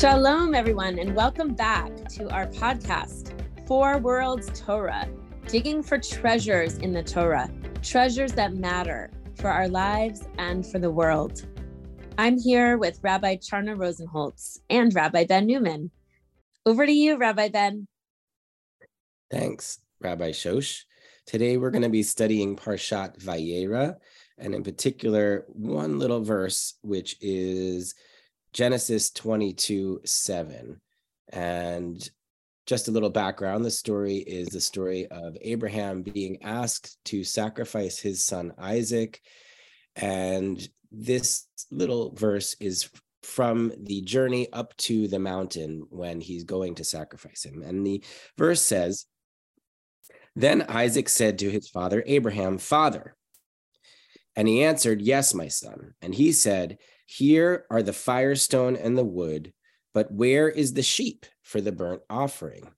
Shalom, everyone, and welcome back to our podcast, Four Worlds Torah, digging for treasures in the Torah, treasures that matter for our lives and for the world. I'm here with Rabbi Charna Rosenholtz and Rabbi Ben Newman. Over to you, Rabbi Ben. Thanks, Rabbi Shosh. Today we're going to be studying Parshat Vayera, and in particular, one little verse, which is Genesis 22 7. And just a little background the story is the story of Abraham being asked to sacrifice his son Isaac. And this little verse is from the journey up to the mountain when he's going to sacrifice him. And the verse says, Then Isaac said to his father Abraham, Father. And he answered, Yes, my son. And he said, here are the firestone and the wood, but where is the sheep for the burnt offering?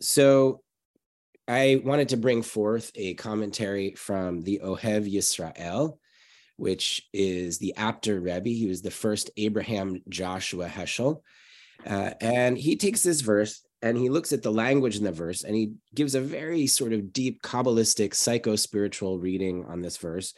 So I wanted to bring forth a commentary from the Ohev Yisrael, which is the Apter Rebbe. He was the first Abraham Joshua Heschel. Uh, and he takes this verse and he looks at the language in the verse and he gives a very sort of deep kabbalistic psycho spiritual reading on this verse.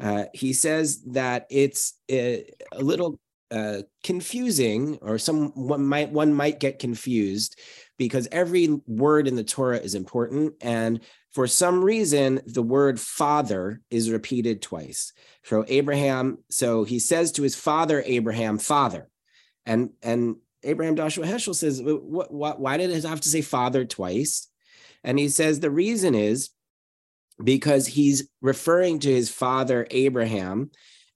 Uh, he says that it's a, a little uh, confusing or some one might one might get confused because every word in the torah is important and for some reason the word father is repeated twice. So abraham so he says to his father abraham father and and Abraham Joshua Heschel says, what, what, why did it have to say father twice? And he says the reason is because he's referring to his father Abraham,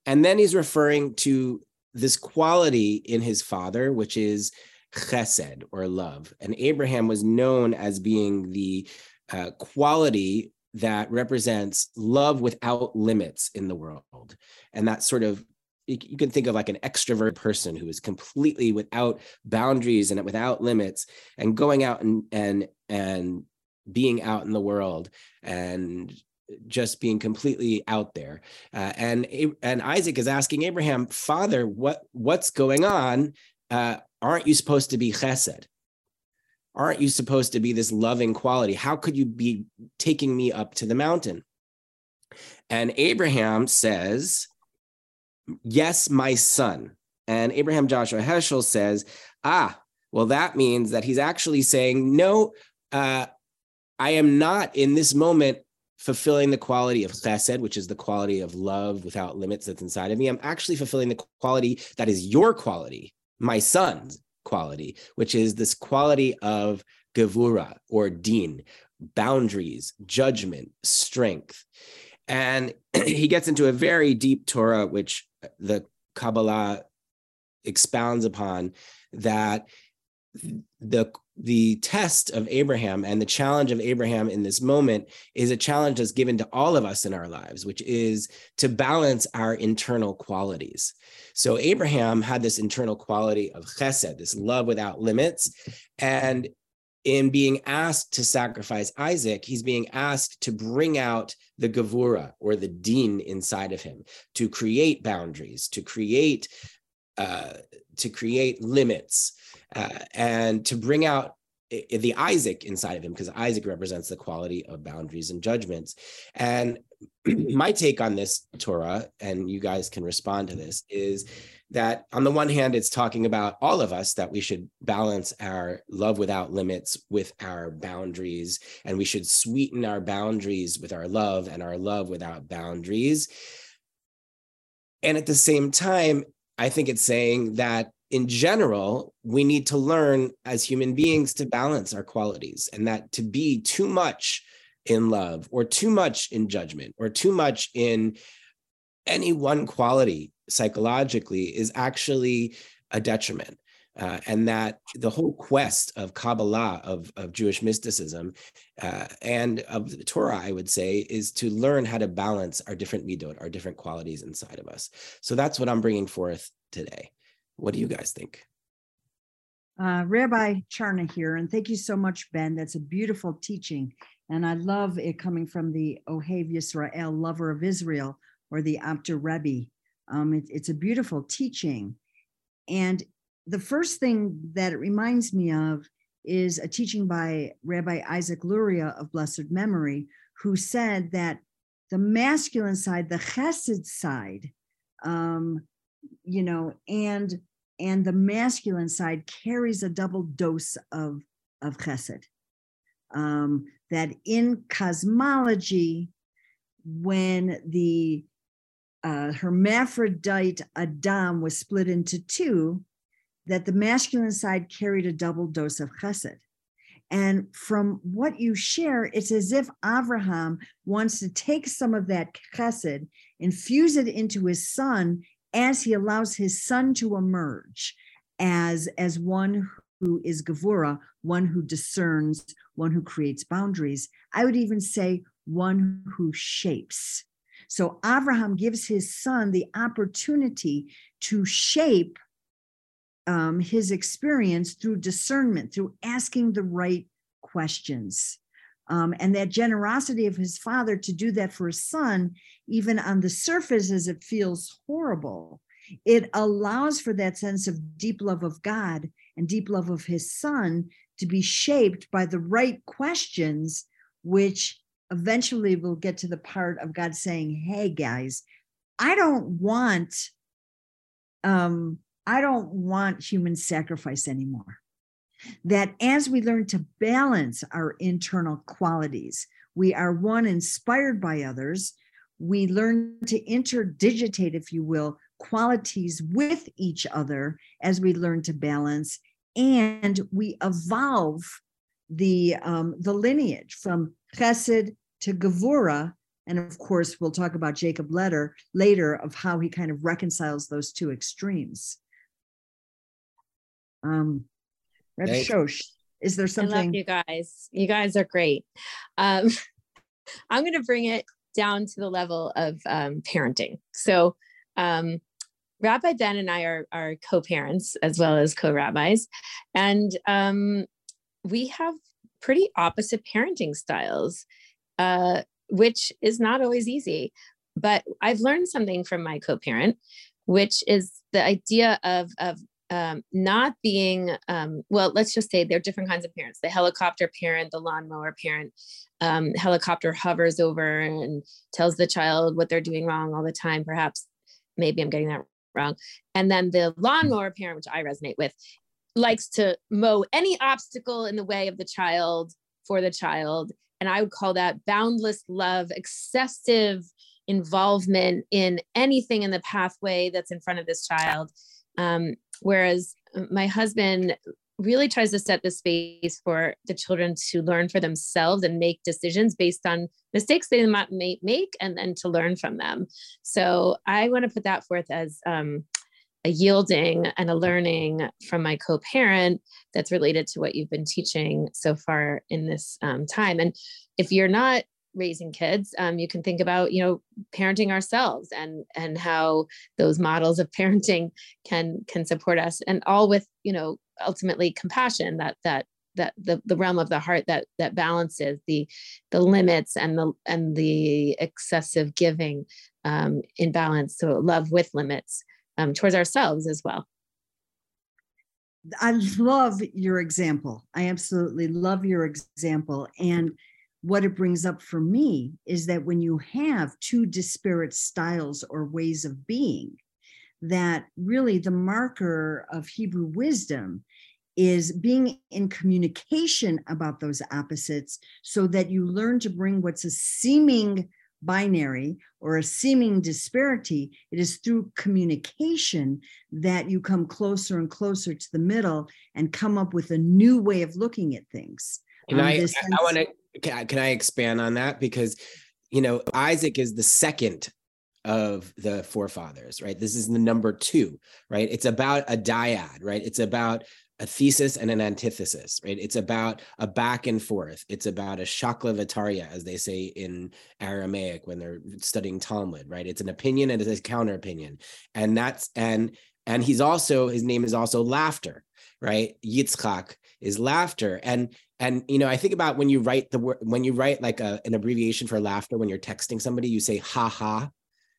and then he's referring to this quality in his father, which is chesed or love. And Abraham was known as being the uh, quality that represents love without limits in the world. And that sort of you can think of like an extrovert person who is completely without boundaries and without limits and going out and and and being out in the world and just being completely out there. Uh, and and isaac is asking abraham father what what's going on? Uh, aren't you supposed to be chesed? Aren't you supposed to be this loving quality? How could you be taking me up to the mountain? And abraham says yes, my son. And Abraham Joshua Heschel says, ah, well, that means that he's actually saying, no, uh, I am not in this moment fulfilling the quality of chesed, which is the quality of love without limits that's inside of me. I'm actually fulfilling the quality that is your quality, my son's quality, which is this quality of gevura or din, boundaries, judgment, strength. And he gets into a very deep Torah, which the Kabbalah expounds upon that the the test of Abraham and the challenge of Abraham in this moment is a challenge that's given to all of us in our lives, which is to balance our internal qualities. So Abraham had this internal quality of chesed, this love without limits, and in being asked to sacrifice Isaac, he's being asked to bring out the Gevura or the Din inside of him, to create boundaries, to create uh, to create limits, uh, and to bring out the Isaac inside of him, because Isaac represents the quality of boundaries and judgments. And my take on this Torah, and you guys can respond to this, is that on the one hand, it's talking about all of us that we should balance our love without limits with our boundaries, and we should sweeten our boundaries with our love and our love without boundaries. And at the same time, I think it's saying that in general, we need to learn as human beings to balance our qualities and that to be too much in love or too much in judgment or too much in any one quality psychologically is actually a detriment. Uh, and that the whole quest of Kabbalah, of, of Jewish mysticism, uh, and of the Torah, I would say, is to learn how to balance our different midot, our different qualities inside of us. So that's what I'm bringing forth today. What do you guys think? Uh, Rabbi Charna here, and thank you so much, Ben. That's a beautiful teaching. And I love it coming from the Ohev Yisrael, lover of Israel, or the Apter Rebbe. Um, it, it's a beautiful teaching. And the first thing that it reminds me of is a teaching by Rabbi Isaac Luria of blessed memory, who said that the masculine side, the chesed side, um, you know, and and the masculine side carries a double dose of of chesed. Um, that in cosmology, when the uh, hermaphrodite Adam was split into two, that the masculine side carried a double dose of chesed. And from what you share, it's as if Abraham wants to take some of that chesed, infuse it into his son as he allows his son to emerge as, as one who is Gevura, one who discerns, one who creates boundaries. I would even say one who shapes. So Abraham gives his son the opportunity to shape um, his experience through discernment, through asking the right questions. Um, and that generosity of his father to do that for his son, even on the surface as it feels horrible, it allows for that sense of deep love of God and deep love of his son to be shaped by the right questions, which eventually we'll get to the part of God saying, Hey, guys, I don't want um, I don't want human sacrifice anymore. That as we learn to balance our internal qualities, we are one inspired by others. We learn to interdigitate, if you will, qualities with each other as we learn to balance, and we evolve the um, the lineage from Chesed to Gevura, and of course, we'll talk about Jacob Letter later of how he kind of reconciles those two extremes. Um, Reb Shosh, is there something? I love you guys. You guys are great. Um, I'm going to bring it down to the level of um, parenting. So, um, Rabbi Ben and I are, are co-parents as well as co-rabbis, and um, we have pretty opposite parenting styles, uh, which is not always easy. But I've learned something from my co-parent, which is the idea of of um, not being um, well let's just say there are different kinds of parents the helicopter parent the lawnmower parent um, helicopter hovers over and tells the child what they're doing wrong all the time perhaps maybe i'm getting that wrong and then the lawnmower parent which i resonate with likes to mow any obstacle in the way of the child for the child and i would call that boundless love excessive involvement in anything in the pathway that's in front of this child um, whereas uh, my husband really tries to set the space for the children to learn for themselves and make decisions based on mistakes they might make and then to learn from them. So I want to put that forth as um, a yielding and a learning from my co-parent that's related to what you've been teaching so far in this um, time. And if you're not raising kids um, you can think about you know parenting ourselves and and how those models of parenting can can support us and all with you know ultimately compassion that that that the, the realm of the heart that that balances the the limits and the and the excessive giving um, in balance so love with limits um, towards ourselves as well. I love your example. I absolutely love your example. And what it brings up for me is that when you have two disparate styles or ways of being, that really the marker of Hebrew wisdom is being in communication about those opposites so that you learn to bring what's a seeming binary or a seeming disparity. It is through communication that you come closer and closer to the middle and come up with a new way of looking at things. And um, I, I, I want to can can I expand on that because you know Isaac is the second of the forefathers, right? This is the number two, right? It's about a dyad, right? It's about a thesis and an antithesis, right? It's about a back and forth. It's about a shakla as they say in Aramaic when they're studying Talmud, right? It's an opinion and it's a counter opinion. And that's and and he's also his name is also laughter, right? Yitzchak is laughter. And and you know, I think about when you write the word when you write like a, an abbreviation for laughter when you're texting somebody, you say ha ha,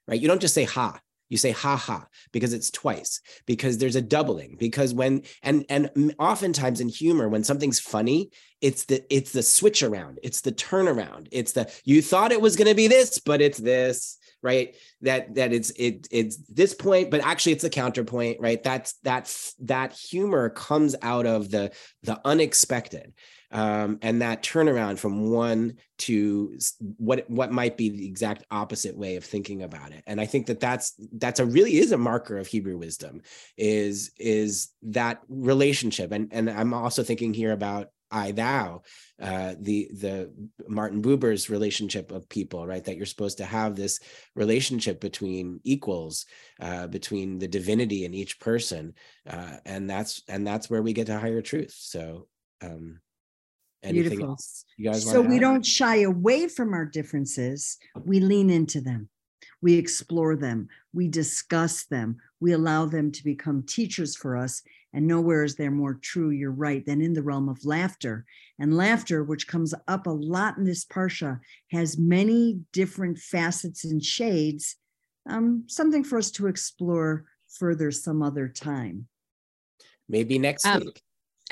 right? You don't just say ha. You say ha ha because it's twice because there's a doubling because when and and oftentimes in humor when something's funny it's the it's the switch around it's the turnaround it's the you thought it was going to be this but it's this right? That that it's it it's this point but actually it's a counterpoint right? That's that that humor comes out of the the unexpected um, and that turnaround from one to what what might be the exact opposite way of thinking about it and i think that that's that's a really is a marker of hebrew wisdom is is that relationship and and i'm also thinking here about I thou, uh, the the Martin Buber's relationship of people, right? That you're supposed to have this relationship between equals, uh, between the divinity in each person, uh, and that's and that's where we get to higher truth. So, um, anything Beautiful. else you guys? So we don't shy away from our differences; we lean into them. We explore them. We discuss them. We allow them to become teachers for us and nowhere is there more true, you're right, than in the realm of laughter. And laughter, which comes up a lot in this Parsha, has many different facets and shades, um, something for us to explore further some other time. Maybe next um, week.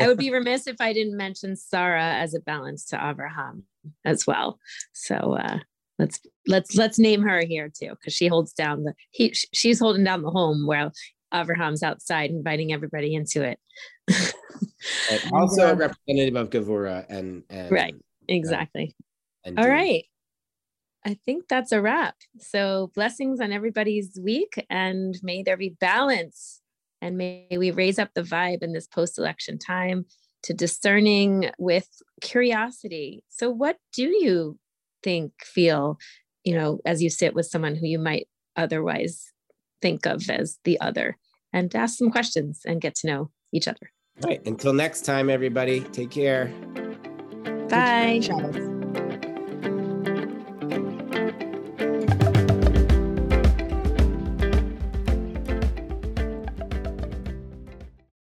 I would be remiss if I didn't mention Sarah as a balance to Abraham as well. So uh, let's let's let's name her here too, because she holds down the he she's holding down the home while Abraham's outside inviting everybody into it. also a representative of Gevura and, and right, exactly. Uh, All right. I think that's a wrap. So blessings on everybody's week and may there be balance and may we raise up the vibe in this post-election time to discerning with curiosity. So what do you think, feel, you know, as you sit with someone who you might otherwise think of as the other and ask some questions and get to know each other. All right. Until next time, everybody, take care. Bye.